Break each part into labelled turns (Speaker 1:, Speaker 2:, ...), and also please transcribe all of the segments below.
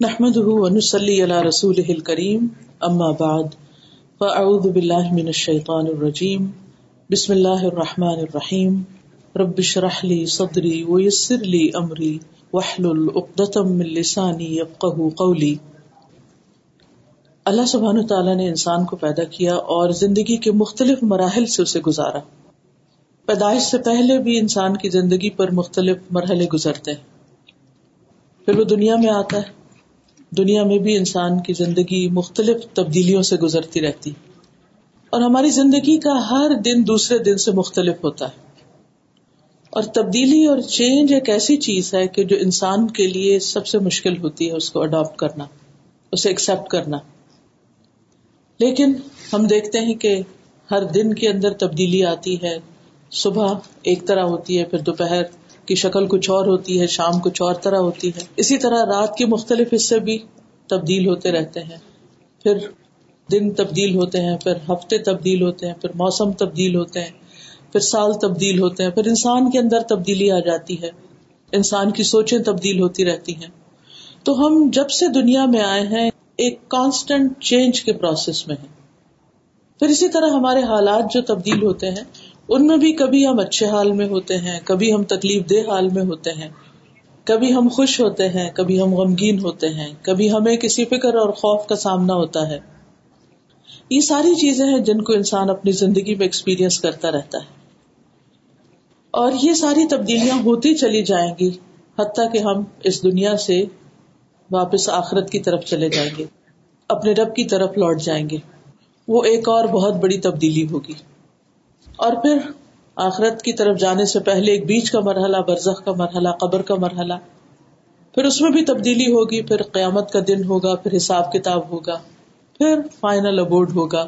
Speaker 1: نحمد ونسلی علی رسول کریم اما بعد فاعوذ باللہ من الشیطان الرجیم بسم اللہ الرحمن الرحیم رب شرح لی صدری ویسر لی امری وحلل اقدتم من لسانی یفقہ قولی اللہ سبحانہ تعالیٰ نے انسان کو پیدا کیا اور زندگی کے مختلف مراحل سے اسے گزارا۔ پیدائش سے پہلے بھی انسان کی زندگی پر مختلف مرحلے گزرتے ہیں۔ پھر وہ دنیا میں آتا ہے۔ دنیا میں بھی انسان کی زندگی مختلف تبدیلیوں سے گزرتی رہتی۔ اور ہماری زندگی کا ہر دن دوسرے دن سے مختلف ہوتا ہے۔ اور تبدیلی اور چینج ایک ایسی چیز ہے کہ جو انسان کے لیے سب سے مشکل ہوتی ہے اس کو اڈاپٹ کرنا، اسے ایکسپٹ کرنا۔ لیکن ہم دیکھتے ہیں کہ ہر دن کے اندر تبدیلی آتی ہے۔ صبح ایک طرح ہوتی ہے، پھر دوپہر کی شکل کچھ اور ہوتی ہے، شام کچھ اور طرح ہوتی ہے۔ اسی طرح رات کے مختلف حصے بھی تبدیل ہوتے رہتے ہیں۔ پھر دن تبدیل ہوتے ہیں، پھر ہفتے تبدیل ہوتے ہیں، پھر موسم تبدیل ہوتے ہیں، پھر سال تبدیل ہوتے ہیں۔ پھر انسان کے اندر تبدیلی آ جاتی ہے۔ انسان کی سوچیں تبدیل ہوتی رہتی ہیں۔ تو ہم جب سے دنیا میں آئے ہیں، ایک کانسٹنٹ چینج کے پروسیس میں ہے پھر اسی طرح ہمارے حالات جو تبدیل ہوتے ہیں ان میں بھی کبھی ہم اچھے حال میں ہوتے ہیں، کبھی ہم تکلیف دہ حال میں ہوتے ہیں، کبھی ہم خوش ہوتے ہیں، کبھی ہم غمگین ہوتے ہیں، کبھی ہمیں کسی فکر اور خوف کا سامنا ہوتا ہے۔ یہ ساری چیزیں ہیں جن کو انسان اپنی زندگی میں ایکسپیرئنس کرتا رہتا ہے۔ اور یہ ساری تبدیلیاں ہوتی چلی جائیں گی، حتیٰ کہ ہم اس دنیا سے واپس آخرت کی طرف چلے جائیں گے، اپنے رب کی طرف لوٹ جائیں گے۔ وہ ایک اور بہت بڑی تبدیلی ہوگی۔ اور پھر آخرت کی طرف جانے سے پہلے ایک بیچ کا مرحلہ، برزخ کا مرحلہ، قبر کا مرحلہ۔ پھر اس میں بھی تبدیلی ہوگی، پھر قیامت کا دن ہوگا، پھر حساب کتاب ہوگا، پھر فائنل ابورڈ ہوگا۔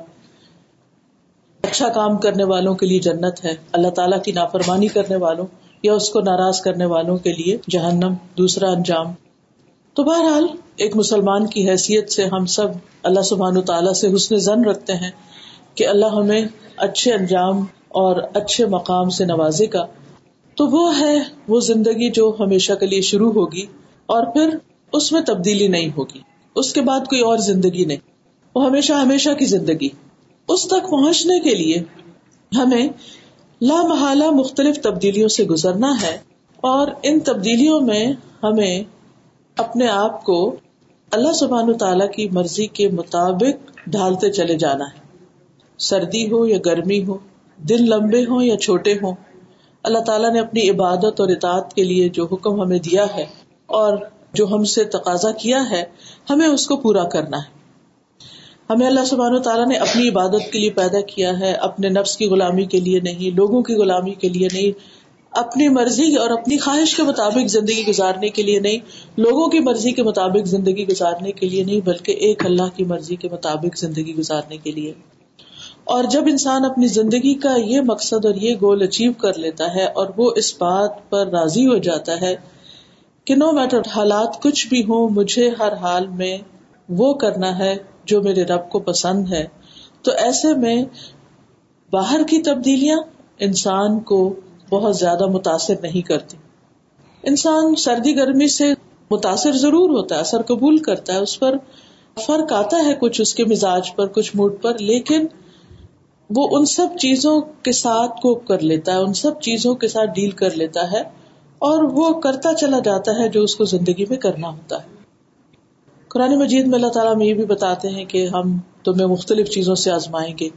Speaker 1: اچھا کام کرنے والوں کے لیے جنت ہے، اللہ تعالیٰ کی نافرمانی کرنے والوں یا اس کو ناراض کرنے والوں کے لیے جہنم، دوسرا انجام۔ تو بہرحال، ایک مسلمان کی حیثیت سے ہم سب اللہ سبحان تعالیٰ سے حسن زن رکھتے ہیں۔ کہ اللہ ہمیں اچھے انجام اور اچھے مقام سے نوازے گا۔ تو وہ ہے وہ زندگی جو ہمیشہ کے لیے شروع ہوگی اور پھر اس میں تبدیلی نہیں ہوگی۔ اس کے بعد کوئی اور زندگی نہیں۔ وہ ہمیشہ ہمیشہ کی زندگی۔ اس تک پہنچنے کے لیے ہمیں لامحالہ مختلف تبدیلیوں سے گزرنا ہے اور ان تبدیلیوں میں ہمیں اپنے آپ کو اللہ سبحان تعالی کی مرضی کے مطابق ڈھالتے چلے جانا ہے۔ سردی ہو یا گرمی ہو، دن لمبے ہوں یا چھوٹے ہوں، اللہ تعالیٰ نے اپنی عبادت اور اطاعت کے لیے جو حکم ہمیں دیا ہے اور جو ہم سے تقاضا کیا ہے، ہمیں اس کو پورا کرنا ہے۔ ہمیں اللہ سبحان و تعالیٰ نے اپنی عبادت کے لیے پیدا کیا ہے، اپنے نفس کی غلامی کے لیے نہیں، لوگوں کی غلامی کے لیے نہیں، اپنی مرضی اور اپنی خواہش کے مطابق زندگی گزارنے کے لیے نہیں، لوگوں کی مرضی کے مطابق زندگی گزارنے کے لیے نہیں، بلکہ ایک اللہ کی مرضی کے مطابق زندگی گزارنے کے لیے۔ اور جب انسان اپنی زندگی کا یہ مقصد اور یہ گول اچیو کر لیتا ہے اور وہ اس بات پر راضی ہو جاتا ہے کہ نو میٹر حالات کچھ بھی ہوں، مجھے ہر حال میں وہ کرنا ہے جو میرے رب کو پسند ہے۔ تو ایسے میں باہر کی تبدیلیاں انسان کو بہت زیادہ متاثر نہیں کرتی۔ انسان سردی گرمی سے متاثر ضرور ہوتا ہے، اثر قبول کرتا ہے، اس پر فرق آتا ہے کچھ اس کے مزاج پر، کچھ موڈ پر، لیکن وہ ان سب چیزوں کے ساتھ کوپ کر لیتا ہے، ان سب چیزوں کے ساتھ ڈیل کر لیتا ہے اور وہ کرتا چلا جاتا ہے جو اس کو زندگی میں کرنا ہوتا ہے۔ قرآن مجید میں اللہ تعالیٰ میں یہ بھی بتاتے ہیں کہ ہم تمہیں مختلف چیزوں سے آزمائیں گے۔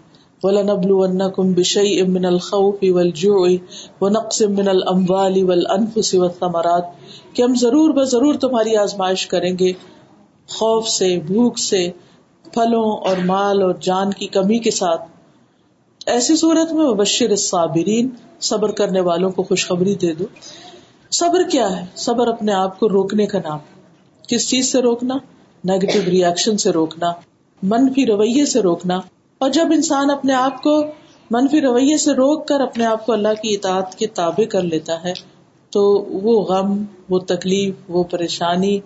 Speaker 1: وَلَنَبْلُوَنَّكُمْ بِشَيْءٍ مِّنَ الْخَوْفِ وَالْجُوعِ وَنَقْصٍ مِّنَ الْأَمْوَالِ وَالْأَنفُسِ وَالثَّمَرَاتِ۔ کہ ہم ضرور بضرور تمہاری آزمائش کریں گے۔ خوف سے، بھوک سے، پھلوں اور مال اور جان کی کمی کے ساتھ۔ ایسی صورت میں مبشر الصابرین، صبر کرنے والوں کو خوشخبری دے دو۔ صبر کیا ہے؟ صبر اپنے آپ کو روکنے کا نام کس چیز سے روکنا؟ نیگیٹو ریئیکشن سے روکنا، منفی رویے سے روکنا۔ اور جب انسان اپنے آپ کو منفی رویے سے روک کر اپنے آپ کو اللہ کی اطاعت کے تابع کر لیتا ہے، تو وہ غم، وہ تکلیف، وہ پریشانی،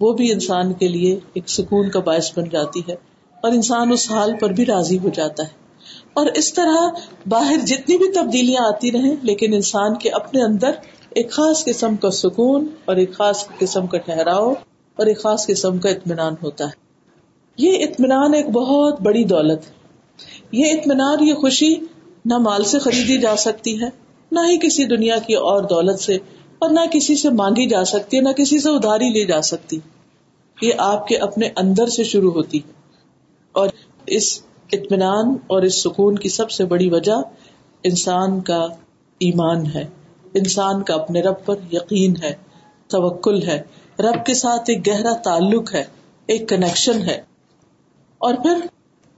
Speaker 1: وہ بھی انسان کے لیے ایک سکون کا باعث بن جاتی ہے۔ اور انسان اس حال پر بھی راضی ہو جاتا ہے۔ اور اس طرح باہر جتنی بھی تبدیلیاں آتی رہیں، لیکن انسان کے اپنے اندر ایک خاص قسم کا سکون اور ایک خاص قسم کا ٹھہراؤ اور ایک خاص قسم کا اطمینان ہوتا ہے۔ یہ اطمینان ایک بہت بڑی دولت ہے۔ یہ اطمینان یہ خوشی نہ مال سے خریدی جا سکتی ہے، نہ ہی کسی دنیا کی اور دولت سے اور نہ کسی سے مانگی جا سکتی ہے نہ کسی سے اداری لی جا سکتی۔ یہ آپ کے اپنے اندر سے شروع ہوتی ہے۔ اور اس اطمینان اور اس سکون کی سب سے بڑی وجہ انسان کا ایمان ہے۔ انسان کا اپنے رب پر یقین ہے، توکل ہے۔ رب کے ساتھ ایک گہرا تعلق ہے، ایک کنیکشن ہے۔ اور پھر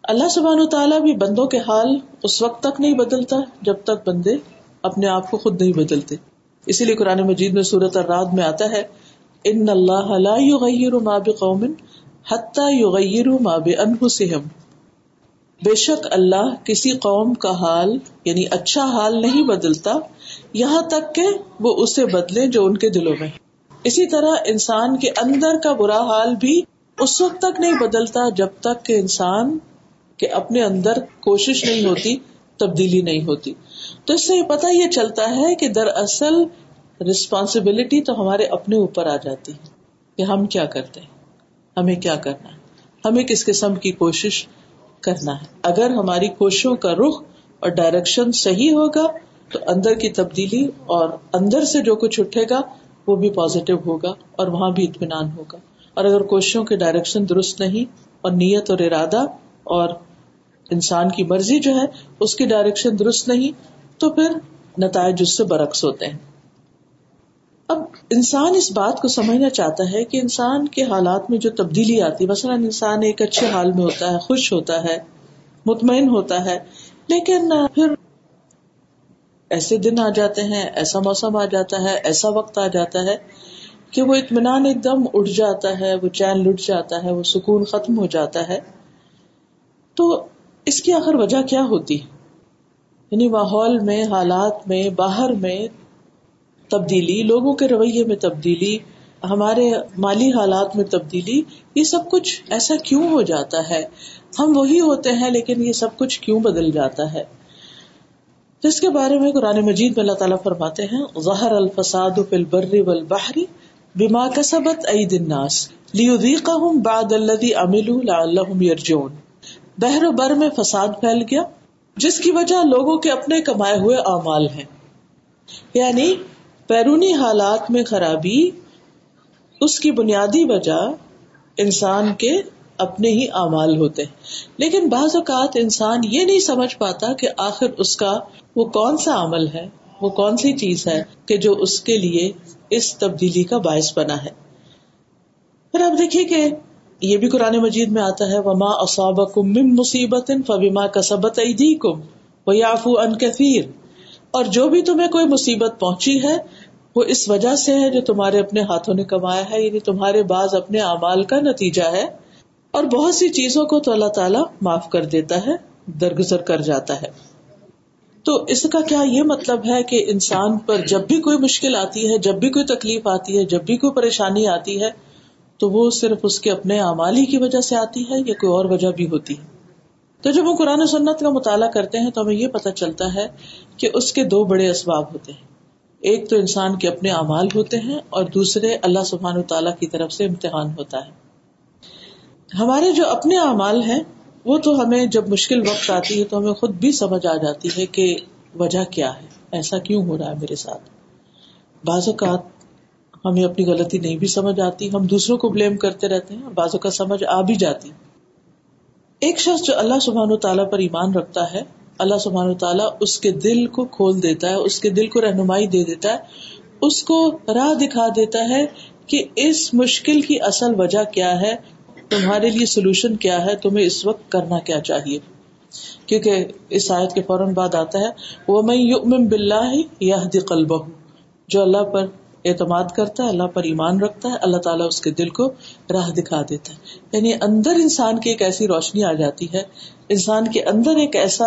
Speaker 1: اللہ سبحان و تعالیٰ بھی بندوں کے حال اس وقت تک نہیں بدلتا جب تک بندے اپنے آپ کو خود نہیں بدلتے۔ اسی لیے قرآن مجید میں صورت الراد میں آتا ہے، ان اللہ لا یغیر ما بقوم حتی یغیر ما بانفسهم بے شک اللہ کسی قوم کا حال یعنی اچھا حال نہیں بدلتا، یہاں تک کہ وہ اسے بدلے جو ان کے دلوں میں۔ اسی طرح انسان کے اندر کا برا حال بھی اس وقت تک نہیں بدلتا جب تک کہ انسان کے اپنے اندر کوشش نہیں ہوتی، تبدیلی نہیں ہوتی۔ تو اس سے یہ پتا یہ چلتا ہے کہ دراصل رسپانسبلٹی تو ہمارے اپنے اوپر آ جاتی ہے کہ ہم کیا کرتے ہیں؟ ہمیں کیا کرنا ہے؟ ہمیں کس قسم کی کوشش کرنا ہے۔ اگر ہماری کوششوں کا رخ اور ڈائریکشن صحیح ہوگا، تو اندر کی تبدیلی اور اندر سے جو کچھ اٹھے گا، وہ بھی پازیٹو ہوگا اور وہاں بھی اطمینان ہوگا۔ اور اگر کوششوں کے ڈائریکشن درست نہیں اور نیت اور ارادہ اور انسان کی مرضی جو ہے، اس کی ڈائریکشن درست نہیں، تو پھر نتائج اس سے برعکس ہوتے ہیں۔ اب انسان اس بات کو سمجھنا چاہتا ہے کہ انسان کے حالات میں جو تبدیلی آتی مثلاً انسان ایک اچھے حال میں ہوتا ہے، خوش ہوتا ہے، مطمئن ہوتا ہے، لیکن پھر ایسے دن آ جاتے ہیں، ایسا موسم آ جاتا ہے، ایسا وقت آ جاتا ہے کہ وہ اطمینان ایک دم اٹھ جاتا ہے، وہ چین لٹ جاتا ہے، وہ سکون ختم ہو جاتا ہے۔ تو اس کی آخر وجہ کیا ہوتی؟ یعنی ماحول میں، حالات میں، باہر میں تبدیلی، لوگوں کے رویے میں تبدیلی، ہمارے مالی حالات میں تبدیلی، یہ سب کچھ ایسا کیوں ہو جاتا ہے؟ ہم وہی ہوتے ہیں لیکن یہ سب کچھ کیوں بدل جاتا ہے؟ جس کے بارے میں قرآن مجید میں اللہ تعالیٰ فرماتے ہیں، ظہر الفساد فی البر والبحر بما کسبت عید الناس لیذیقہم بعد الذی عملوا لعلہم یرجون بحر و بر میں فساد پھیل گیا، جس کی وجہ لوگوں کے اپنے کمائے ہوئے اعمال ہیں۔ یعنی بیرونی حالات میں خرابی، اس کی بنیادی وجہ انسان کے اپنے ہی اعمال ہوتے ہیں۔ لیکن بعض اوقات انسان یہ نہیں سمجھ پاتا کہ آخر اس کا وہ کون سا عمل ہے، وہ کون سی چیز ہے کہ جو اس کے لیے اس تبدیلی کا باعث بنا ہے۔ پھر آپ دیکھیے کہ یہ بھی قرآن مجید میں آتا ہے، وما اصابکم من مصیبت فبما کسبت ایدیکم ویعفو ان کثیر اور جو بھی تمہیں کوئی مصیبت پہنچی ہے، وہ اس وجہ سے ہے جو تمہارے اپنے ہاتھوں نے کمایا ہے یعنی تمہارے بعض اپنے اعمال کا نتیجہ ہے۔ اور بہت سی چیزوں کو تو اللہ تعالیٰ معاف کر دیتا ہے، درگزر کر جاتا ہے۔ تو اس کا کیا یہ مطلب ہے کہ انسان پر جب بھی کوئی مشکل آتی ہے، جب بھی کوئی تکلیف آتی ہے، جب بھی کوئی پریشانی آتی ہے، تو وہ صرف اس کے اپنے اعمال ہی کی وجہ سے آتی ہے یا کوئی اور وجہ بھی ہوتی ہے؟ تو جب وہ قرآن سنت کا مطالعہ کرتے ہیں تو ہمیں یہ پتا چلتا ہے کہ اس کے دو بڑے اسباب ہوتے ہیں۔ ایک تو انسان کے اپنے اعمال ہوتے ہیں اور دوسرے اللہ سبحان و تعالیٰ کی طرف سے امتحان ہوتا ہے۔ ہمارے جو اپنے اعمال ہیں، وہ تو ہمیں جب مشکل وقت آتی ہے تو ہمیں خود بھی سمجھ آ جاتی ہے کہ وجہ کیا ہے۔ ایسا کیوں ہو رہا ہے میرے ساتھ؟ بعض اوقات ہمیں اپنی غلطی نہیں بھی سمجھ آتی، ہم دوسروں کو بلیم کرتے رہتے ہیں، بعض اوقات سمجھ آ بھی جاتی۔ ایک شخص جو اللہ سبحان و تعالیٰ پر ایمان رکھتا ہے، اللہ سبحان و تعالیٰ اس کے دل کو کھول دیتا ہے، اس کے دل کو رہنمائی دے دیتا ہے، اس کو راہ دکھا دیتا ہے کہ اس مشکل کی اصل وجہ کیا ہے، تمہارے لیے سولوشن کیا ہے، تمہیں اس وقت کرنا کیا چاہیے۔ کیونکہ اس آیت کے فوراً بعد آتا ہے وہ میں یؤمن باللہ یہد قلبہ جو اللہ پر اعتماد کرتا ہے، اللہ پر ایمان رکھتا ہے، اللہ تعالیٰ اس کے دل کو راہ دکھا دیتا ہے۔ یعنی اندر انسان کی ایک ایسی روشنی آ جاتی ہے، انسان کے اندر ایک ایسا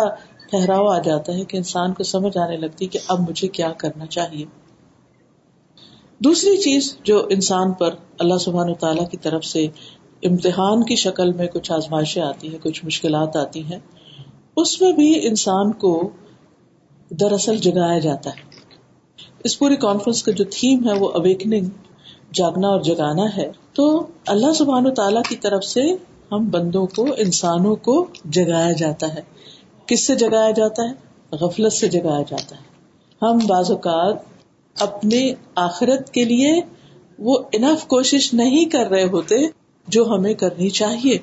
Speaker 1: ٹھہراؤ آ جاتا ہے کہ انسان کو سمجھ آنے لگتی کہ اب مجھے کیا کرنا چاہیے۔ دوسری چیز جو انسان پر اللہ سبحان و تعالیٰ کی طرف سے امتحان کی شکل میں کچھ آزمائشیں آتی ہیں، کچھ مشکلات آتی ہیں، اس میں بھی انسان کو دراصل جگایا جاتا ہے۔ اس پوری کانفرنس کا جو تھیم ہے وہ اویکنگ جاگنا اور جگانا ہے۔ تو اللہ سبحان و تعالی کی طرف سے ہم بندوں کو، انسانوں کو جگایا جاتا ہے۔ کس سے جگایا جاتا ہے؟ غفلت سے جگایا جاتا ہے۔ ہم بعض اوقات اپنے آخرت کے لیے وہ انف کوشش نہیں کر رہے ہوتے جو ہمیں کرنی چاہیے۔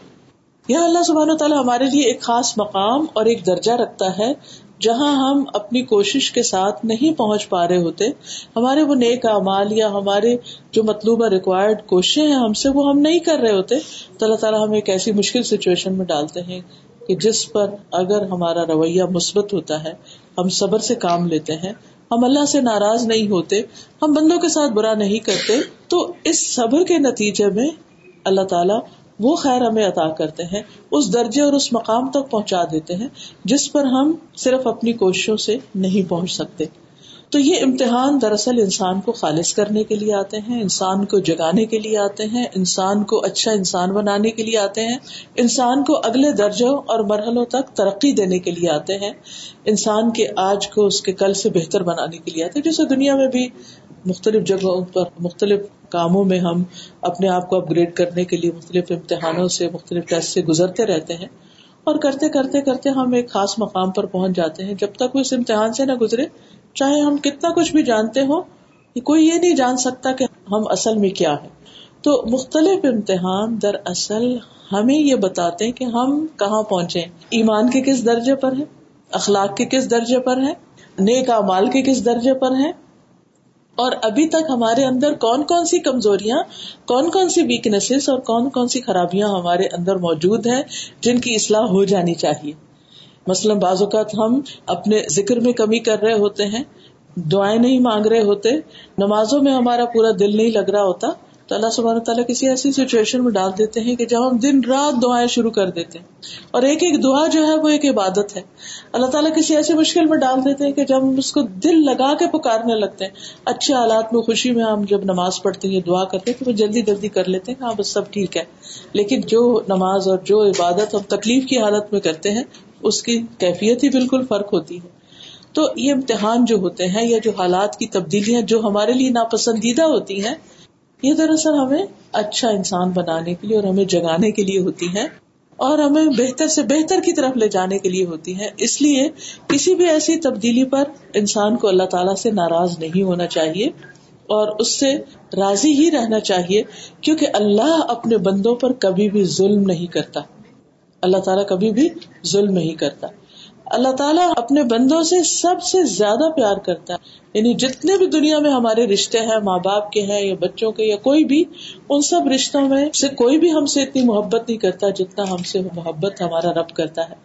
Speaker 1: یا اللہ سبحان و تعالیٰ ہمارے لیے ایک خاص مقام اور ایک درجہ رکھتا ہے جہاں ہم اپنی کوشش کے ساتھ نہیں پہنچ پا رہے ہوتے، ہمارے وہ نیک اعمال یا ہمارے جو مطلوبہ ریکوائرڈ کوششیں ہیں ہم سے وہ ہم نہیں کر رہے ہوتے، تو اللہ تعالیٰ ہمیں ایک ایسی مشکل سچویشن میں ڈالتے ہیں کہ جس پر اگر ہمارا رویہ مثبت ہوتا ہے، ہم صبر سے کام لیتے ہیں، ہم اللہ سے ناراض نہیں ہوتے، ہم بندوں کے ساتھ برا نہیں کرتے، تو اس صبر کے نتیجے میں اللہ تعالیٰ وہ خیر ہمیں عطا کرتے ہیں، اس درجے اور اس مقام تک پہنچا دیتے ہیں، جس پر ہم صرف اپنی کوششوں سے نہیں پہنچ سکتے۔ تو یہ امتحان دراصل انسان کو خالص کرنے کے لیے آتے ہیں، انسان کو جگانے کے لیے آتے ہیں، انسان کو اچھا انسان بنانے کے لیے آتے ہیں، انسان کو اگلے درجوں اور مرحلوں تک ترقی دینے کے لیے آتے ہیں۔ انسان کے آج کو اس کے کل سے بہتر بنانے کے لیے آتے ہیں جیسے دنیا میں بھی مختلف جگہوں پر، مختلف کاموں میں ہم اپنے آپ کو اپ گریڈ کرنے کے لیے مختلف امتحانوں سے، مختلف ٹیسٹ سے گزرتے رہتے ہیں۔ اور کرتے کرتے کرتے ہم ایک خاص مقام پر پہنچ جاتے ہیں۔ جب تک وہ اس امتحان سے نہ گزرے، چاہے ہم کتنا کچھ بھی جانتے ہو کوئی یہ نہیں جان سکتا کہ ہم اصل میں کیا ہے تو مختلف امتحان در اصل ہمیں یہ بتاتے ہیں کہ ہم کہاں پہنچے ایمان کے کس درجے پر ہے اخلاق کے کس درجے پر ہے نیک امال کے کس درجے پر ہے اور ابھی تک ہمارے اندر کون کون سی کمزوریاں، کون کون سی ویکنیسز اور کون کون سی خرابیاں ہمارے اندر موجود ہیں جن کی اصلاح ہو جانی چاہیے۔ مثلاً بعض اوقات ہم اپنے ذکر میں کمی کر رہے ہوتے ہیں، دعائیں نہیں مانگ رہے ہوتے، نمازوں میں ہمارا پورا دل نہیں لگ رہا ہوتا تو اللہ سبحانہ تعالیٰ کسی ایسی سچویشن میں ڈال دیتے ہیں کہ جب ہم دن رات دعائیں شروع کر دیتے ہیں اور ایک ایک دعا جو ہے وہ ایک عبادت ہے۔ اللہ تعالیٰ کسی ایسی مشکل میں ڈال دیتے ہیں کہ جب ہم اس کو دل لگا کے پکارنے لگتے ہیں۔ اچھے حالات میں خوشی میں ہم جب نماز پڑھتے ہیں دعا کرتے ہیں تو وہ جلدی جلدی کر لیتے ہیں۔ ہاں بس سب ٹھیک ہے۔ لیکن جو نماز اور جو عبادت ہم تکلیف کی حالت میں کرتے ہیں، اس کی کیفیت ہی بالکل فرق ہوتی ہے۔ تو یہ امتحان جو ہوتے ہیں یا جو حالات کی تبدیلیاں جو ہمارے لیے ناپسندیدہ ہوتی ہیں یہ دراصل ہمیں اچھا انسان بنانے کے لیے اور ہمیں جگانے کے لیے ہوتی ہیں اور ہمیں بہتر سے بہتر کی طرف لے جانے کے لیے ہوتی ہیں۔ اس لیے کسی بھی ایسی تبدیلی پر انسان کو اللہ تعالیٰ سے ناراض نہیں ہونا چاہیے اور اس سے راضی ہی رہنا چاہیے کیونکہ اللہ اپنے بندوں پر کبھی بھی ظلم نہیں کرتا۔ اللہ تعالیٰ کبھی بھی ظلم نہیں کرتا۔ اللہ تعالیٰ اپنے بندوں سے سب سے زیادہ پیار کرتا ہے۔ یعنی جتنے بھی دنیا میں ہمارے رشتے ہیں، ماں باپ کے ہیں یا بچوں کے یا کوئی بھی، ان سب رشتوں میں سے کوئی بھی ہم سے اتنی محبت نہیں کرتا جتنا ہم سے محبت ہمارا رب کرتا ہے۔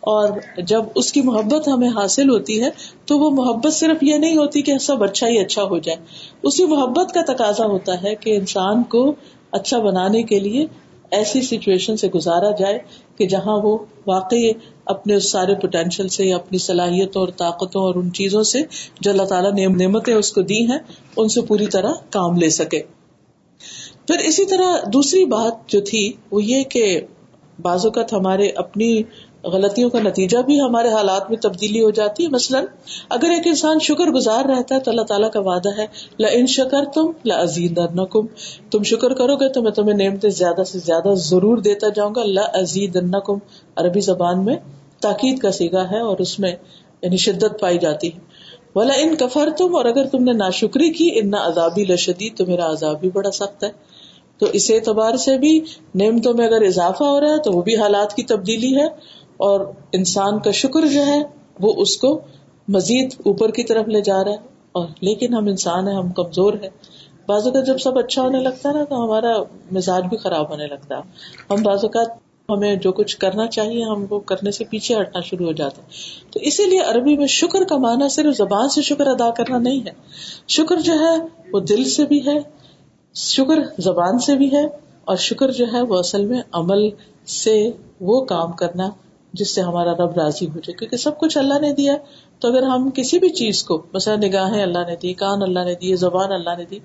Speaker 1: اور جب اس کی محبت ہمیں حاصل ہوتی ہے، تو وہ محبت صرف یہ نہیں ہوتی کہ سب اچھا ہی اچھا ہو جائے۔ اسی محبت کا تقاضا ہوتا ہے کہ انسان کو اچھا بنانے کے لیے ایسی سچویشن سے گزارا جائے کہ جہاں وہ واقعی اپنے اس سارے پوٹینشیل سے یا اپنی صلاحیتوں اور طاقتوں اور ان چیزوں سے جو اللہ تعالیٰ نے نعمتیں اس کو دی ہیں، ان سے پوری طرح کام لے سکے۔ پھر اسی طرح دوسری بات جو تھی وہ یہ کہ بعض اوقات ہمارے اپنی غلطیوں کا نتیجہ بھی ہمارے حالات میں تبدیلی ہو جاتی ہے۔ مثلاً، اگر ایک انسان شکر گزار رہتا ہے تو اللہ تعالیٰ کا وعدہ ہے، لا ان شکر تم لزید تم شکر کرو گے تو میں تمہیں نعمتیں زیادہ سے زیادہ ضرور دیتا جاؤں گا، لا عزیز عربی زبان میں تاکید کا سیگا ہے اور اس میں یعنی شدت پائی جاتی ہے۔ بولا ان کفر تم اور اگر تم نے نا شکری کی ان نہ عذابی لشدید، تو میرا عذاب بھی بڑا سخت ہے۔ تو اس اعتبار سے بھی نعمتوں میں اگر اضافہ ہو رہا ہے تو وہ بھی حالات کی تبدیلی ہے۔ اور انسان کا شکر جو ہے وہ اس کو مزید اوپر کی طرف لے جا رہا ہے اور لیکن ہم انسان ہیں، ہم کمزور ہیں۔ بعض اوقات جب سب اچھا ہونے لگتا ہے نا، تو ہمارا مزاج بھی خراب ہونے لگتا ہے۔ ہم بعض اوقات ہمیں جو کچھ کرنا چاہیے، ہم وہ کرنے سے پیچھے ہٹنا شروع ہو جاتا ہے تو اسی لیے عربی میں شکر کا معنی صرف زبان سے شکر ادا کرنا نہیں ہے۔ شکر جو ہے وہ دل سے بھی ہے، شکر زبان سے بھی ہے اور شکر جو ہے وہ اصل میں عمل سے وہ کام کرنا جس سے ہمارا رب راضی ہو جائے۔ کیونکہ سب کچھ اللہ نے دیا۔ تو اگر ہم کسی بھی چیز کو، مثلا نگاہیں اللہ نے دی، کان اللہ نے دی، زبان اللہ نے دی،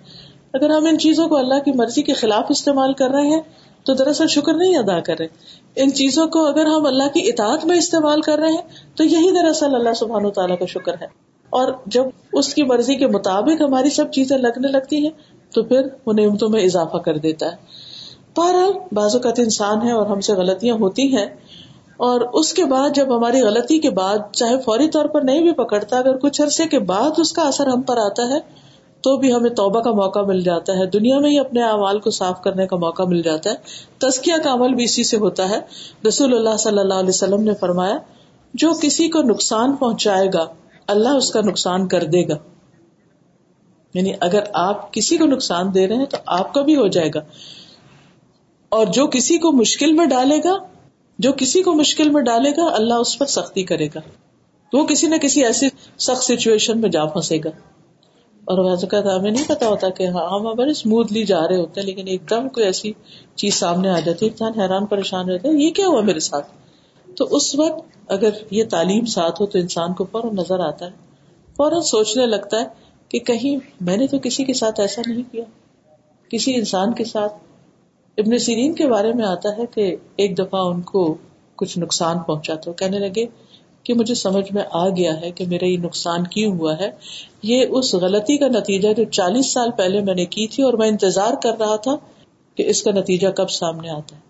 Speaker 1: اگر ہم ان چیزوں کو اللہ کی مرضی کے خلاف استعمال کر رہے ہیں، تو دراصل شکر نہیں ادا کر رہے۔ ان چیزوں کو اگر ہم اللہ کی اطاعت میں استعمال کر رہے ہیں، تو یہی دراصل اللہ سبحان و تعالیٰ کا شکر ہے۔ اور جب اس کی مرضی کے مطابق ہماری سب چیزیں لگنے لگتی ہیں، تو پھر وہ نعمتوں میں اضافہ کر دیتا ہے۔ بہرحال، بعض اوقات انسان ہے اور ہم سے غلطیاں ہوتی ہیں اور اس کے بعد جب ہماری غلطی کے بعد چاہے فوری طور پر نہیں بھی پکڑتا، اگر کچھ عرصے کے بعد اس کا اثر ہم پر آتا ہے، تو بھی ہمیں توبہ کا موقع مل جاتا ہے۔ دنیا میں ہی اپنے اعمال کو صاف کرنے کا موقع مل جاتا ہے۔ تزکیہ کا عمل بھی اسی سے ہوتا ہے۔ رسول اللہ صلی اللہ علیہ وسلم نے فرمایا، جو کسی کو نقصان پہنچائے گا، اللہ اس کا نقصان کر دے گا۔ یعنی اگر آپ کسی کو نقصان دے رہے ہیں، تو آپ کا بھی ہو جائے گا۔ اور جو کسی کو مشکل میں ڈالے گا جو کسی کو مشکل میں ڈالے گا، اللہ اس پر سختی کرے گا۔ وہ کسی نہ کسی ایسی سخت سچویشن میں جا پھنسے گا۔ اور اوقات ہمیں نہیں پتا ہوتا کہ ہاں ہم بڑے اسموتھلی جا رہے ہوتے ہیں، لیکن ایک دم کوئی ایسی چیز سامنے آ جاتی ہے، انسان حیران پریشان رہتا ہے، یہ کیا ہوا میرے ساتھ؟ تو اس وقت اگر یہ تعلیم ساتھ ہو تو انسان کو فوراً نظر آتا ہے۔ فوراً سوچنے لگتا ہے کہ کہیں میں نے تو کسی کے ساتھ ایسا نہیں کیا۔ کسی انسان کے ساتھ ابن سیرین کے بارے میں آتا ہے کہ ایک دفعہ ان کو کچھ نقصان پہنچا تو کہنے لگے کہ مجھے سمجھ میں آ گیا ہے کہ میرا یہ نقصان کیوں ہوا ہے۔ یہ اس غلطی کا نتیجہ جو چالیس سال پہلے میں نے کی تھی اور میں انتظار کر رہا تھا کہ اس کا نتیجہ کب سامنے آتا ہے۔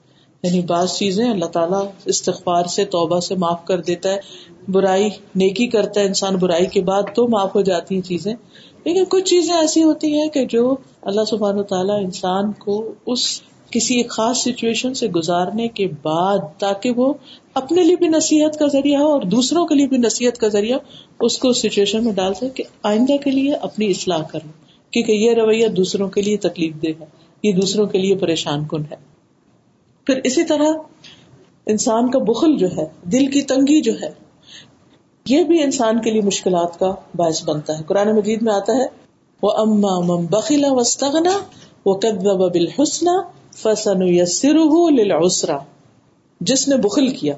Speaker 1: یعنی بعض چیزیں اللہ تعالیٰ استغفار سے، توبہ سے معاف کر دیتا ہے۔ برائی، نیکی کرتا ہے انسان، برائی کے بعد تو معاف ہو جاتی ہیں چیزیں۔ لیکن کچھ چیزیں ایسی ہوتی ہیں کہ جو اللہ سبحان و تعالیٰ انسان کو اس کسی ایک خاص سچویشن سے گزارنے کے بعد تاکہ وہ اپنے لیے بھی نصیحت کا ذریعہ ہو اور دوسروں کے لیے بھی نصیحت کا ذریعہ اس کو سچویشن میں ڈال سکے آئندہ کے لیے اپنی اصلاح کروں کیونکہ یہ رویہ دوسروں کے لیے تکلیف دے ہے، یہ دوسروں کے لیے پریشان کن ہے۔ پھر اسی طرح انسان کا بخل جو ہے، دل کی تنگی جو ہے، یہ بھی انسان کے لیے مشکلات کا باعث بنتا ہے۔ قرآن مجید میں آتا ہے وہ اما مم بخلا وسطنا وہ قدب بالحسن فسن یسر للعسرا جس نے بخل کیا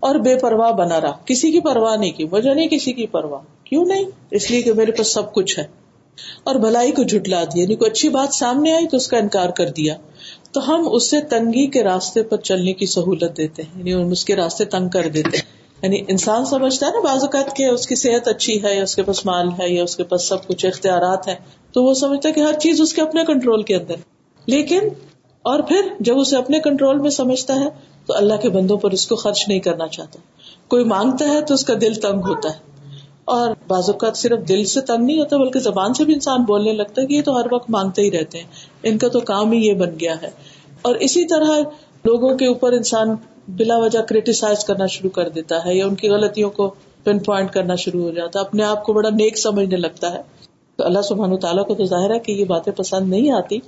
Speaker 1: اور بے پرواہ بنا رہا۔ کسی کی پرواہ نہیں کی، وجہ نہیں کسی کی پرواہ۔ کیوں نہیں؟ اس لیے کہ میرے پاس سب کچھ ہے۔ اور بھلائی کو جھٹلا دیا یعنی کوئی اچھی بات سامنے آئی تو اس کا انکار کر دیا۔ تو ہم اسے تنگی کے راستے پر چلنے کی سہولت دیتے ہیں یعنی اس کے راستے تنگ کر دیتے ہیں۔ یعنی انسان سمجھتا ہے نا بعض اوقات کہ اس کی صحت اچھی ہے یا اس کے پاس مال ہے یا اس کے پاس سب کچھ، اختیارات ہیں۔ تو وہ سمجھتا ہے کہ ہر چیز اس کے اپنے کنٹرول کے اندر لیکن اور پھر جب اسے اپنے کنٹرول میں سمجھتا ہے تو اللہ کے بندوں پر اس کو خرچ نہیں کرنا چاہتا۔ کوئی مانگتا ہے تو اس کا دل تنگ ہوتا ہے۔ اور بعض اوقات صرف دل سے تنگ نہیں ہوتا، بلکہ زبان سے بھی انسان بولنے لگتا ہے کہ یہ تو ہر وقت مانگتے ہی رہتے ہیں۔ ان کا تو کام ہی یہ بن گیا ہے۔ اور اسی طرح لوگوں کے اوپر انسان بلا وجہ کریٹیسائز کرنا شروع کر دیتا ہے یا ان کی غلطیوں کو پن پوائنٹ کرنا شروع ہو جاتا ہے۔ اپنے آپ کو بڑا نیک سمجھنے لگتا ہے۔ تو اللہ سبحانہ تعالیٰ کو تو ظاہر ہے کہ یہ باتیں پسند نہیں آتی۔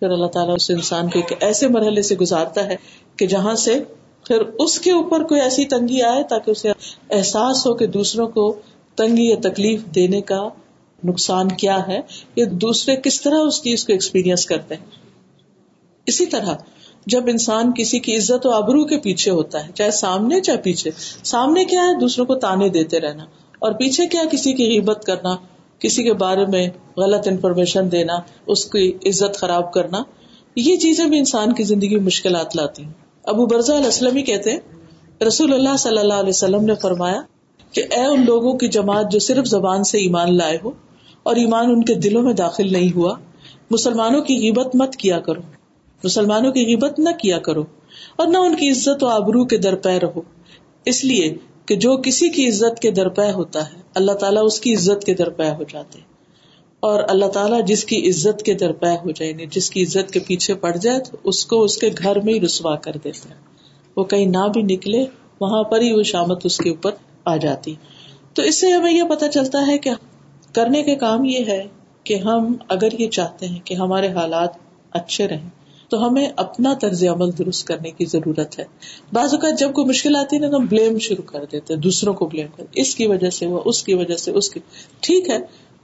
Speaker 1: پھر اللہ تعالیٰ اس انسان کو ایک ایسے مرحلے سے گزارتا ہے کہ جہاں سے پھر اس کے اوپر کوئی ایسی تنگی آئے تاکہ اسے احساس ہو کہ دوسروں کو تنگی یا تکلیف دینے کا نقصان کیا ہے یا دوسرے کس طرح اس چیز کو ایکسپیرئنس کرتے ہیں۔ اسی طرح جب انسان کسی کی عزت و ابرو کے پیچھے ہوتا ہے، چاہے سامنے چاہے پیچھے، سامنے کیا ہے؟ دوسروں کو تانے دیتے رہنا اور پیچھے کیا کسی کی غیبت کرنا کسی کے بارے میں غلط انفارمیشن دینا، اس کی عزت خراب کرنا، یہ چیزیں بھی انسان کی زندگی میں مشکلات لاتی ہیں۔ ابو برزا علیہ کہتے ہیں، رسول اللہ صلی اللہ علیہ وسلم نے فرمایا کہ اے ان لوگوں کی جماعت جو صرف زبان سے ایمان لائے ہو اور ایمان ان کے دلوں میں داخل نہیں ہوا، مسلمانوں کی غیبت مت کیا کرو۔ مسلمانوں کی غیبت نہ کیا کرو اور نہ ان کی عزت و آبرو کے درپے رہو۔ اس لیے کہ جو کسی کی عزت کے درپے ہوتا ہے، اللہ تعالیٰ اس کی عزت کے درپے ہو جاتے اور اللہ تعالیٰ جس کی عزت کے درپے ہو جائے یعنی جس کی عزت کے پیچھے پڑ جائے، تو اس کو اس کے گھر میں ہی رسوا کر دیتے ہیں وہ کہیں نہ بھی نکلے، وہاں پر ہی وہ شامت اس کے اوپر آ جاتی۔ تو اس سے ہمیں یہ پتا چلتا ہے کہ کرنے کے کام یہ ہے کہ ہم اگر یہ چاہتے ہیں کہ ہمارے حالات اچھے رہیں تو ہمیں اپنا طرز عمل درست کرنے کی ضرورت ہے۔ بعض اوقات جب کوئی مشکل آتی ہے نا، تو ہم بلیم شروع کر دیتے دوسروں کو بلیم کر۔ اس کی وجہ سے وہ اس کی وجہ سے، اس کی۔ ٹھیک ہے،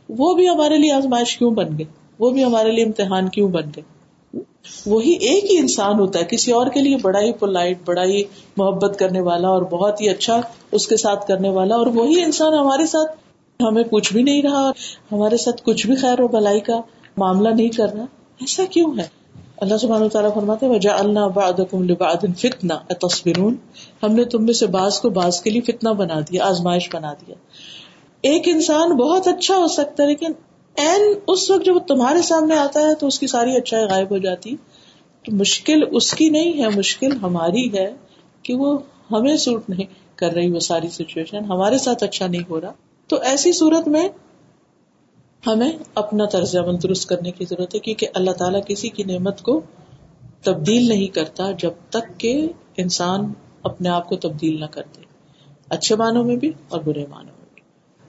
Speaker 1: وہ بھی ہمارے لیے آزمائش کیوں بن گئے وہ بھی ہمارے لیے امتحان کیوں بن گئے وہی ایک ہی انسان ہوتا ہے، کسی اور کے لیے بڑا ہی پولائٹ بڑا ہی محبت کرنے والا اور بہت ہی اچھا اس کے ساتھ کرنے والا۔ اور وہی انسان ہمارے ساتھ ہمیں کچھ بھی نہیں رہا، ہمارے ساتھ کچھ بھی خیر و بلائی کا معاملہ نہیں کر رہا۔ ایسا کیوں ہے؟ اللہ سبحانہ تعالیٰ فرماتے وجا اللہ بعدکم لبعد فتنہ تصویرون ہم نے تم میں سے بعض کو بعض کے لیے فتنہ بنا دیا، آزمائش بنا دیا۔ ایک انسان بہت اچھا ہو سکتا ہے، لیکن این اس وقت جب تمہارے سامنے آتا ہے تو اس کی ساری اچھائی غائب ہو جاتی۔ تو مشکل اس کی نہیں ہے، مشکل ہماری ہے کہ وہ ہمیں سوٹ نہیں کر رہی وہ ساری سچویشن ہمارے ساتھ اچھا نہیں ہو رہا۔ تو ایسی صورت میں ہمیں اپنا طرز عمل درست کرنے کی ضرورت ہے، کیونکہ اللہ تعالیٰ کسی کی نعمت کو تبدیل نہیں کرتا جب تک کہ انسان اپنے آپ کو تبدیل نہ کر دے۔ اچھے معنوں میں بھی اور برے معنوں میں بھی۔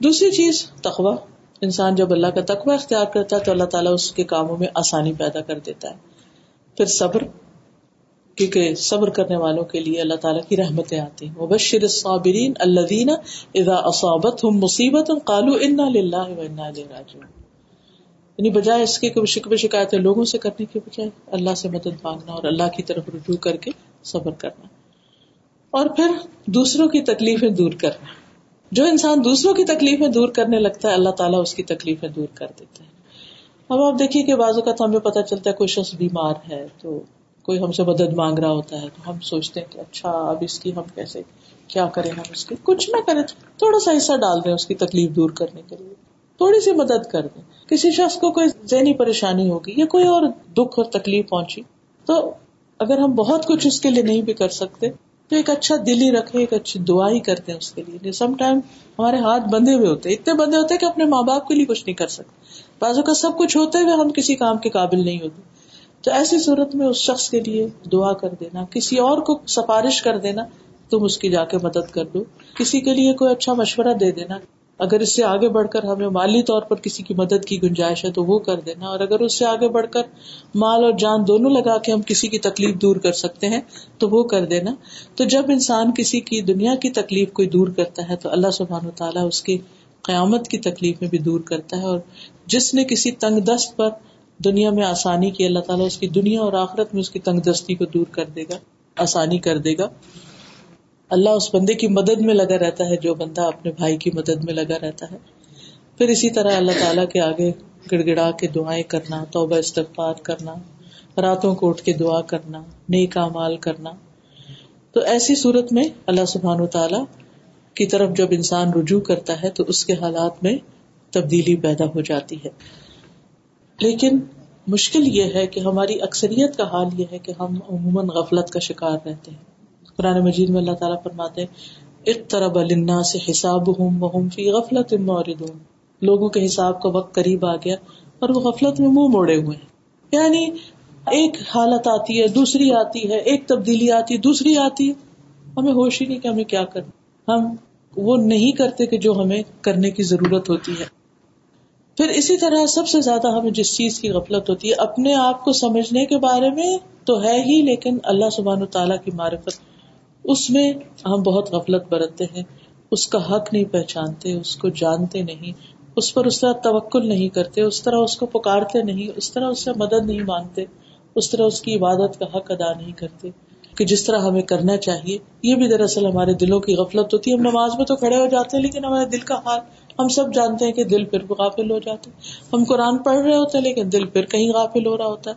Speaker 1: دوسری چیز تخوا انسان جب اللہ کا تقوی اختیار کرتا ہے تو اللہ تعالیٰ اس کے کاموں میں آسانی پیدا کر دیتا ہے۔ پھر صبر۔ کیونکہ صبر کرنے والوں کے لیے اللہ تعالیٰ کی رحمتیں آتی ہیں۔ مبشر الصابرین الذین اذا اصابتهم مصیبت قالوا انا للہ و انا الیہ راجعون۔ یعنی بجائے اس کے شکوے شکایتیں لوگوں سے کرنے کے بجائے اللہ سے مدد مانگنا اور اللہ کی طرف رجوع کر کے صبر کرنا۔ اور پھر دوسروں کی تکلیفیں دور کرنا۔ جو انسان دوسروں کی تکلیفیں دور کرنے لگتا ہے، اللہ تعالیٰ اس کی تکلیفیں دور کر دیتا ہے۔ اب آپ دیکھیے کہ بعض اوقات ہمیں پتہ چلتا ہے کوئی شخص بیمار ہے تو کوئی ہم سے مدد مانگ رہا ہوتا ہے تو ہم سوچتے ہیں کہ اچھا اب اس کی ہم کیسے، کیا کریں ہم اس کی؟ کچھ نہ کریں، تھوڑا سا حصہ ڈال دیں اس کی تکلیف دور کرنے کے لیے۔ تھوڑی سی مدد کر دیں۔ کسی شخص کو کوئی ذہنی پریشانی ہوگی یا کوئی اور دکھ اور تکلیف پہنچی، تو اگر ہم بہت کچھ اس کے لیے نہیں بھی کر سکتے، تو ایک اچھا دل ہی رکھے، ایک اچھی دعا ہی کرتے ہیں اس کے لیے۔ سم ٹائم ہمارے ہاتھ بندے ہوئے ہوتے اتنے بندے ہوتے کہ اپنے ماں باپ کے لیے کچھ نہیں کر سکتے۔ بازو کا سب کچھ ہوتے ہوئے ہم کسی کام کے قابل نہیں ہوتے۔ تو ایسی صورت میں اس شخص کے لیے دعا کر دینا، کسی اور کو سفارش کر دینا، تم اس کی جا کے مدد کر دو۔ کسی کے لیے کوئی اچھا مشورہ دے دینا۔ اگر اس سے آگے بڑھ کر ہمیں مالی طور پر کسی کی مدد کی گنجائش ہے تو وہ کر دینا۔ اور اگر اس سے آگے بڑھ کر مال اور جان دونوں لگا کے ہم کسی کی تکلیف دور کر سکتے ہیں تو وہ کر دینا۔ تو جب انسان کسی کی دنیا کی تکلیف کوئی دور کرتا ہے تو اللہ سبحان و تعالیٰ اس کی قیامت کی تکلیف میں بھی دور کرتا ہے۔ اور جس نے کسی تنگ دست پر دنیا میں آسانی کی اللہ تعالیٰ اس کی دنیا اور آخرت میں اس کی تنگ دستی کو دور کر دے گا، آسانی کر دے گا۔ اللہ اس بندے کی مدد میں لگا رہتا ہے، جو بندہ اپنے بھائی کی مدد میں لگا رہتا ہے۔ پھر اسی طرح اللہ تعالیٰ کے آگے گڑ گڑا کے دعائیں کرنا، توبہ استغفار کرنا، راتوں کو اٹھ کے دعا کرنا، نیک مال کرنا۔ تو ایسی صورت میں اللہ سبحان و تعالی کی طرف جب انسان رجوع کرتا ہے تو اس کے حالات میں تبدیلی پیدا ہو جاتی ہے۔ لیکن مشکل یہ ہے کہ ہماری اکثریت کا حال یہ ہے کہ ہم عموماً غفلت کا شکار رہتے ہیں۔ قرآن مجید میں اللہ تعالیٰ فرماتے طرح النا سے حساب ہوں فی غفلت لوگوں کے حساب کا وقت قریب آ گیا اور وہ غفلت میں منہ موڑے ہوئے ہیں۔ یعنی ایک حالت آتی ہے، دوسری آتی ہے، ایک تبدیلی آتی ہے، دوسری آتی ہے۔ ہمیں ہوش ہی نہیں کہ ہمیں کیا کرنا۔ ہم وہ نہیں کرتے کہ جو ہمیں کرنے کی ضرورت ہوتی ہے۔ پھر اسی طرح سب سے زیادہ ہمیں جس چیز کی غفلت ہوتی ہے، اپنے آپ کو سمجھنے کے بارے میں تو ہے ہی، لیکن اللہ سبحان و تعالیٰ کی معرفت، اس میں ہم بہت غفلت برتتے ہیں، اس کا حق نہیں پہچانتے، اس کو جانتے نہیں، اس پر اس طرح توکل نہیں کرتے، اس طرح اس کو پکارتے نہیں، اس طرح اس سے مدد نہیں مانگتے، اس طرح اس کی عبادت کا حق ادا نہیں کرتے۔ کہ جس طرح ہمیں کرنا چاہیے، یہ بھی دراصل ہمارے دلوں کی غفلت ہوتی ہے۔ ہم نماز میں تو کھڑے ہو جاتے ہیں، لیکن ہمارے دل کا حال ہم سب جانتے ہیں کہ دل پھر غافل ہو جاتے ہم قرآن پڑھ رہے ہوتے ہیں لیکن دل پھر کہیں غافل ہو رہا ہوتا ہے۔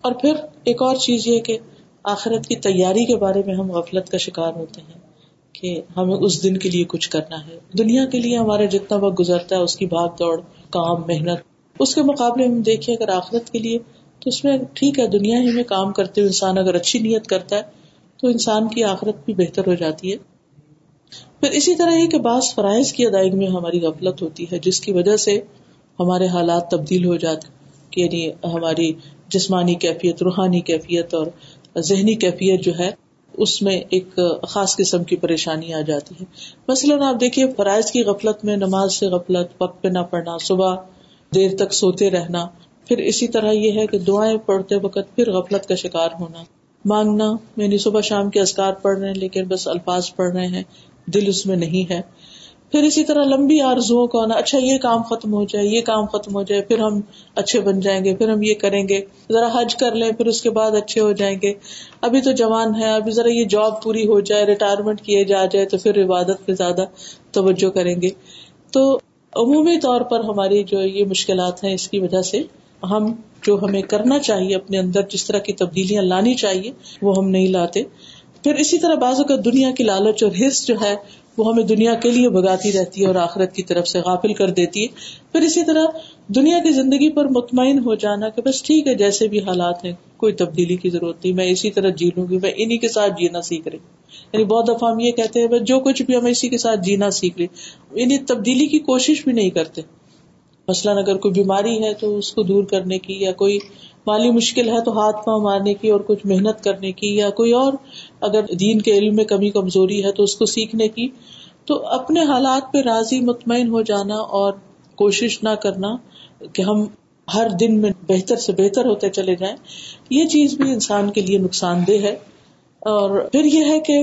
Speaker 1: اور پھر ایک اور چیز یہ کہ آخرت کی تیاری کے بارے میں ہم غفلت کا شکار ہوتے ہیں کہ ہمیں اس دن کے لیے کچھ کرنا ہے۔ دنیا کے لیے ہمارا جتنا وقت گزرتا ہے، اس کی بھاگ دوڑ، کام، محنت، اس کے مقابلے میں دیکھیں اگر آخرت کے لیے تو اس میں ٹھیک ہے، دنیا ہی میں کام کرتے ہوئے انسان اگر اچھی نیت کرتا ہے تو انسان کی آخرت بھی بہتر ہو جاتی ہے۔ پھر اسی طرح یہ کہ بعض فرائض کی ادائیگی میں ہماری غفلت ہوتی ہے، جس کی وجہ سے ہمارے حالات تبدیل ہو جاتے یعنی ہماری جسمانی کیفیت، روحانی کیفیت اور ذہنی کیفیت جو ہے، اس میں ایک خاص قسم کی پریشانی آ جاتی ہے۔ مثلاً آپ دیکھیے، فرائض کی غفلت میں نماز سے غفلت، وقت پہ نہ پڑھنا، صبح دیر تک سوتے رہنا۔ پھر اسی طرح یہ ہے کہ دعائیں پڑھتے وقت پھر غفلت کا شکار ہونا۔ مانگنا یعنی صبح شام کے ازکار پڑھ رہے ہیں، لیکن بس الفاظ پڑھ رہے ہیں۔ دل اس میں نہیں ہے۔ پھر اسی طرح لمبی آرزو کا آنا اچھا یہ کام ختم ہو جائے، یہ کام ختم ہو جائے، پھر ہم اچھے بن جائیں گے، پھر ہم یہ کریں گے، ذرا حج کر لیں، پھر اس کے بعد اچھے ہو جائیں گے۔ ابھی تو جوان ہے ابھی ذرا یہ جاب پوری ہو جائے ریٹائرمنٹ کیے جا جائے، تو پھر عبادت پہ زیادہ توجہ کریں گے۔ تو عمومی طور پر ہماری جو یہ مشکلات ہیں، اس کی وجہ سے ہم جو ہمیں کرنا چاہیے اپنے اندر، جس طرح کی تبدیلیاں لانی چاہیے، وہ ہم نہیں لاتے۔ پھر اسی طرح بازو کا دنیا کی لالچ اور حص جو ہے، وہ ہمیں دنیا کے لیے بگاتی رہتی ہے اور آخرت کی طرف سے غافل کر دیتی ہے۔ پھر اسی طرح دنیا کی زندگی پر مطمئن ہو جانا کہ بس ٹھیک ہے، جیسے بھی حالات ہیں، کوئی تبدیلی کی ضرورت نہیں، میں اسی طرح جی لوں گی، میں انہیں کے ساتھ جینا سیکھ رہی۔ یعنی بہت دفعہ ہم یہ کہتے ہیں جو کچھ بھی ہم اسی کے ساتھ جینا سیکھ لیں یعنی تبدیلی کی کوشش بھی نہیں کرتے۔ مثلاً اگر کوئی بیماری ہے تو اس کو دور کرنے کی یا کوئی مالی مشکل ہے تو ہاتھ پاؤں مارنے کی اور کچھ محنت کرنے کی یا کوئی اور اگر دین کے علم میں کمی کمزوری ہے تو اس کو سیکھنے کی، تو اپنے حالات پہ راضی، مطمئن ہو جانا اور کوشش نہ کرنا کہ ہم ہر دن میں بہتر سے بہتر ہوتے چلے جائیں، یہ چیز بھی انسان کے لیے نقصان دہ ہے۔ اور پھر یہ ہے کہ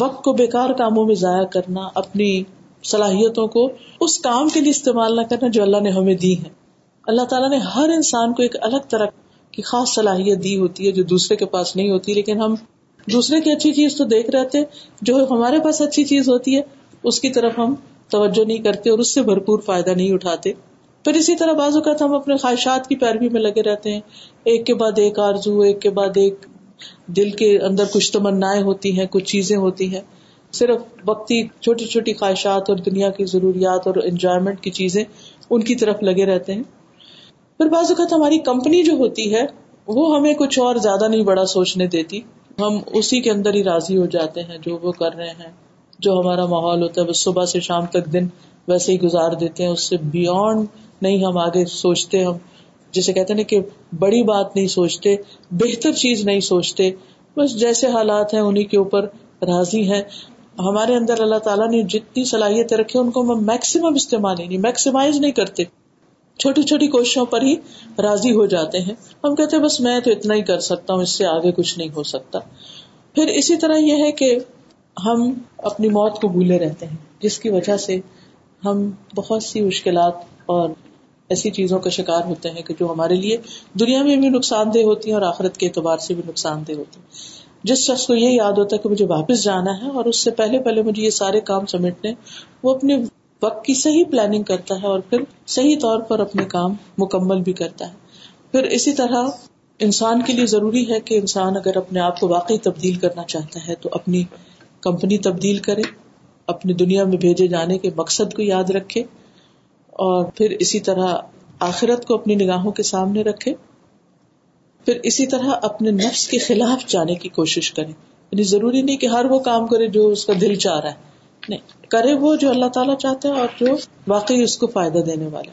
Speaker 1: وقت کو بیکار کاموں میں ضائع کرنا، اپنی صلاحیتوں کو اس کام کے لیے استعمال نہ کرنا جو اللہ نے ہمیں دی ہے اللہ تعالیٰ نے ہر انسان کو ایک الگ طرح کی خاص صلاحیت دی ہوتی ہے جو دوسرے کے پاس نہیں ہوتی، لیکن ہم دوسرے کی اچھی چیز تو دیکھ رہے تھے، جو ہمارے پاس اچھی چیز ہوتی ہے، اس کی طرف ہم توجہ نہیں کرتے اور اس سے بھرپور فائدہ نہیں اٹھاتے۔ پھر اسی طرح بعض اوقات ہم اپنے خواہشات کی پیروی میں لگے رہتے ہیں۔ ایک کے بعد ایک آرزو، ایک کے بعد ایک دل کے اندر کچھ تمنا ہوتی ہیں، کچھ چیزیں ہوتی ہیں۔ صرف وقتی چھوٹی چھوٹی خواہشات اور دنیا کی ضروریات اور انجوائمنٹ کی چیزیں ان کی طرف لگے رہتے ہیں۔ پھر بعض اوقات ہماری کمپنی جو ہوتی ہے، وہ ہمیں کچھ اور زیادہ نہیں بڑا سوچنے دیتی۔ ہم اسی کے اندر ہی راضی ہو جاتے ہیں، جو وہ کر رہے ہیں، جو ہمارا ماحول ہوتا ہے بس صبح سے شام تک دن ویسے ہی گزار دیتے ہیں، اس سے بیونڈ نہیں ہم آگے سوچتے، ہم جسے کہتے ہیں کہ بڑی بات نہیں سوچتے، بہتر چیز نہیں سوچتے۔ بس جیسے حالات ہیں انہیں کے اوپر راضی ہیں۔ ہمارے اندر اللہ تعالیٰ نے جتنی صلاحیتیں رکھی، ان کو ہم میکسیمم استعمال ہی نہیں میکسیمائز نہیں کرتے۔ چھوٹی چھوٹی کوششوں پر ہی راضی ہو جاتے ہیں۔ ہم کہتے ہیں، بس میں تو اتنا ہی کر سکتا ہوں، اس سے آگے کچھ نہیں ہو سکتا۔ پھر اسی طرح یہ ہے کہ ہم اپنی موت کو بھولے رہتے ہیں، جس کی وجہ سے ہم بہت سی مشکلات اور ایسی چیزوں کا شکار ہوتے ہیں کہ جو ہمارے لیے دنیا میں بھی نقصان دہ ہوتی ہیں اور آخرت کے اعتبار سے بھی نقصان دہ ہوتی ہیں۔ جس شخص کو یہ یاد ہوتا ہے کہ مجھے واپس جانا ہے اور اس سے پہلے پہلے مجھے یہ سارے کام سمیٹنے، وہ اپنے وقت کی صحیح پلاننگ کرتا ہے اور پھر صحیح طور پر اپنے کام مکمل بھی کرتا ہے۔ پھر اسی طرح انسان کے لیے ضروری ہے کہ انسان اگر اپنے آپ کو واقعی تبدیل کرنا چاہتا ہے تو اپنی کمپنی تبدیل کرے، اپنی دنیا میں بھیجے جانے کے مقصد کو یاد رکھے اور پھر اسی طرح آخرت کو اپنی نگاہوں کے سامنے رکھے۔ پھر اسی طرح اپنے نفس کے خلاف جانے کی کوشش کرے۔ یعنی ضروری نہیں کہ ہر وہ کام کرے جو اس کا دل چاہ رہا ہے۔ نہیں، کرے وہ جو اللہ تعالیٰ چاہتا ہے اور جو واقعی اس کو فائدہ دینے والا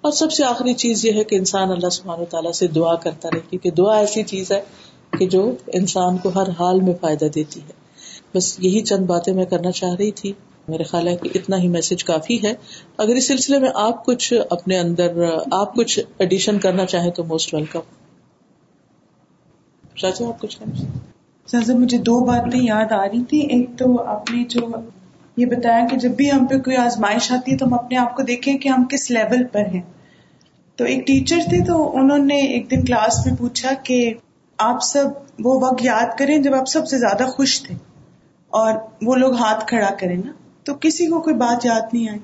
Speaker 1: اور سب سے آخری چیز یہ ہے کہ انسان اللہ سبحانہ تعالیٰ سے دعا کرتا رہے، کیونکہ دعا ایسی چیز ہے کہ جو انسان کو ہر حال میں فائدہ دیتی ہے۔ بس یہی چند باتیں میں کرنا چاہ رہی تھی۔ میرے خیال ہے کہ اتنا ہی میسج کافی ہے۔ اگر اس سلسلے میں آپ کچھ اپنے اندر، آپ کچھ ایڈیشن کرنا چاہیں تو موسٹ ویلکم چاچا آپ کچھ
Speaker 2: مجھے دو باتیں یاد آ رہی تھی ایک تو آپ نے جو یہ بتایا کہ جب بھی ہم پہ کوئی آزمائش آتی ہے تو ہم اپنے آپ کو دیکھیں کہ ہم کس لیول پر ہیں۔ تو ایک ٹیچر تھے تو انہوں نے ایک دن کلاس میں پوچھا کہ آپ سب وہ وقت یاد کریں جب آپ سب سے زیادہ خوش تھے اور وہ لوگ ہاتھ کھڑا کریں نا۔ تو کسی کو کوئی بات یاد نہیں آئی۔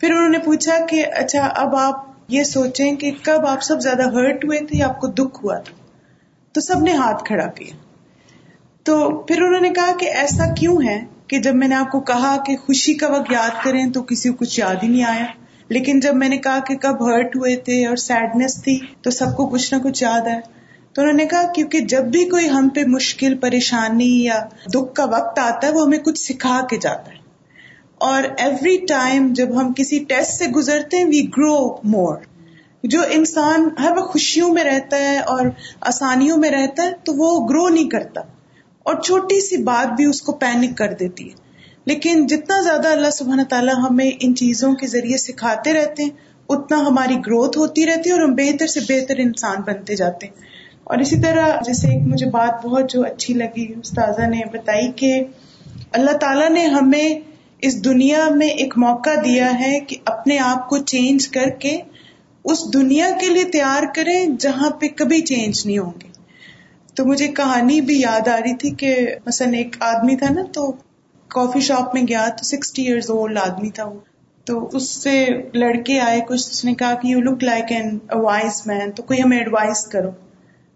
Speaker 2: پھر انہوں نے پوچھا کہ اچھا اب آپ یہ سوچیں کہ کب آپ سب زیادہ ہرٹ ہوئے تھے یا آپ کو دکھ ہوا تھا؟ تو سب نے ہاتھ کھڑا کیا۔ تو پھر انہوں نے کہا کہ ایسا کیوں ہے؟ کہ جب میں نے آپ کو کہا کہ خوشی کا وقت یاد کریں تو کسی کو کچھ یاد ہی نہیں آیا۔ لیکن جب میں نے کہا کہ کب ہرٹ ہوئے تھے اور سیڈنیس تھی تو سب کو کچھ نہ کچھ یاد ہے تو انہوں نے کہا کیونکہ جب بھی کوئی ہم پہ مشکل، پریشانی یا دکھ کا وقت آتا ہے، وہ ہمیں کچھ سکھا کے جاتا ہے۔ اور ایوری ٹائم جب ہم کسی ٹیسٹ سے گزرتے ہیں وی گرو مور جو انسان ہر وقت خوشیوں میں رہتا ہے اور آسانیوں میں رہتا ہے، تو وہ گرو نہیں کرتا۔ اور چھوٹی سی بات بھی اس کو پینک کر دیتی ہے۔ لیکن جتنا زیادہ اللہ سبحانہ تعالیٰ ہمیں ان چیزوں کے ذریعے سکھاتے رہتے ہیں، اتنا ہماری گروتھ ہوتی رہتی ہے اور ہم بہتر سے بہتر انسان بنتے جاتے ہیں۔ اور اسی طرح جیسے ایک مجھے بات بہت جو اچھی لگی، استاذہ نے بتائی کہ اللہ تعالیٰ نے ہمیں اس دنیا میں ایک موقع دیا ہے کہ اپنے آپ کو چینج کر کے اس دنیا کے لیے تیار کریں جہاں پہ کبھی چینج نہیں ہوں گے۔ تو مجھے کہانی بھی یاد آ رہی تھی کہ مثلاً ایک آدمی تھا نا تو کافی شاپ میں گیا تو سکسٹی ایئرز اولڈ آدمی تھا وہ۔ تو اس سے لڑکے آئے، کچھ اس نے کہا کہ you look like an wise man تو کوئی ہمیں ایڈوائز کرو۔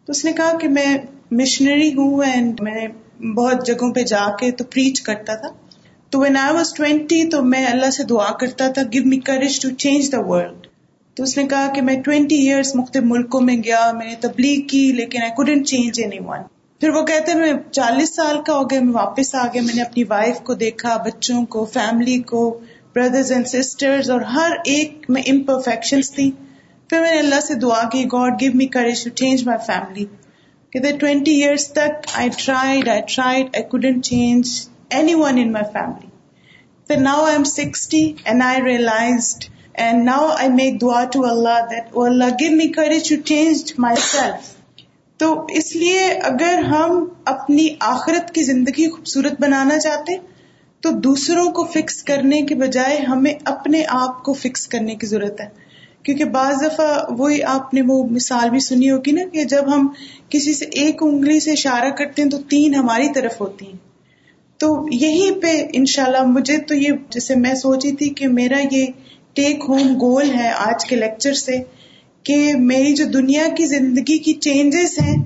Speaker 2: تو اس نے کہا کہ میں مشنری ہوں اینڈ میں بہت جگہوں پہ جا کے تو پریچ کرتا تھا۔ تو وین آئی واز ٹوینٹی تو میں اللہ سے دعا کرتا تھا give me courage to change the world تو اس نے کہا کہ میں ٹوینٹی ایئرس مختلف ملکوں میں گیا، میں نے تبلیغ کی، لیکن I couldn't change anyone پھر وہ کہتے ہیں، میں چالیس سال کا ہو گیا، میں واپس آ گیا، میں نے اپنی وائف کو دیکھا، بچوں کو فیملی کو بردرز اینڈ سسٹرز اور ہر ایک میں امپرفیکشن تھی پھر میں نے اللہ سے دعا کی God give me courage to change my family کہتے ٹوینٹی ایئرس تک I tried I tried I couldn't change anyone in my family now I am sixty and I realised and now I make دعا to Allah that Allah give me courage to change myself تو اس لیے اگر ہم اپنی آخرت کی زندگی خوبصورت بنانا چاہتے تو دوسروں کو فکس کرنے کے بجائے ہمیں اپنے آپ کو فکس کرنے کی ضرورت ہے۔ کیونکہ بعض دفعہ وہی آپ نے وہ مثال بھی سنی ہوگی نا کہ جب ہم کسی سے ایک انگلی سے اشارہ کرتے ہیں تو تین ہماری طرف ہوتی ہیں۔ تو یہیں پہ انشاءاللہ مجھے تو یہ جیسے میں سوچی تھی کہ میرا یہ ٹیک ہوم گول ہے آج کے لیکچر سے کہ میری جو دنیا کی زندگی کی چینجز ہیں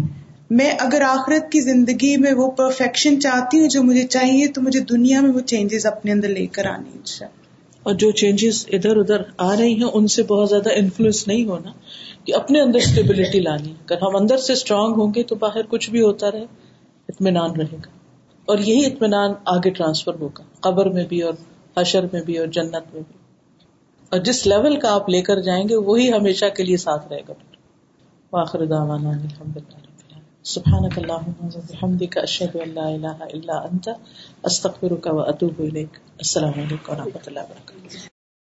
Speaker 2: میں اگر آخرت کی زندگی میں وہ پرفیکشن چاہتی ہوں جو مجھے چاہیے تو مجھے دنیا میں وہ چینجز اپنے اندر لے کر آنی
Speaker 1: اور جو چینجز ادھر ادھر آ رہی ہیں، ان سے بہت زیادہ انفلوئنس نہیں ہونا کہ اپنے اندر اسٹیبلٹی لانی اگر ہم اندر سے اسٹرانگ ہوں گے تو باہر کچھ بھی ہوتا رہے، اطمینان رہے گا۔ اور یہی اطمینان آگے ٹرانسفر ہوگا، قبر میں بھی اور حشر میں بھی اور جنت میں بھی۔ اور جس لیول کا آپ لے کر جائیں گے، وہی ہمیشہ کے لیے ساتھ رہے گا۔ واخر دعوانا الحمد للہ سبحانك اللهم وبحمدك اشهد ان لا اله الا انت استغفرك واتوب اليك السلام علیکم ورحمۃ اللہ وبرکاتہ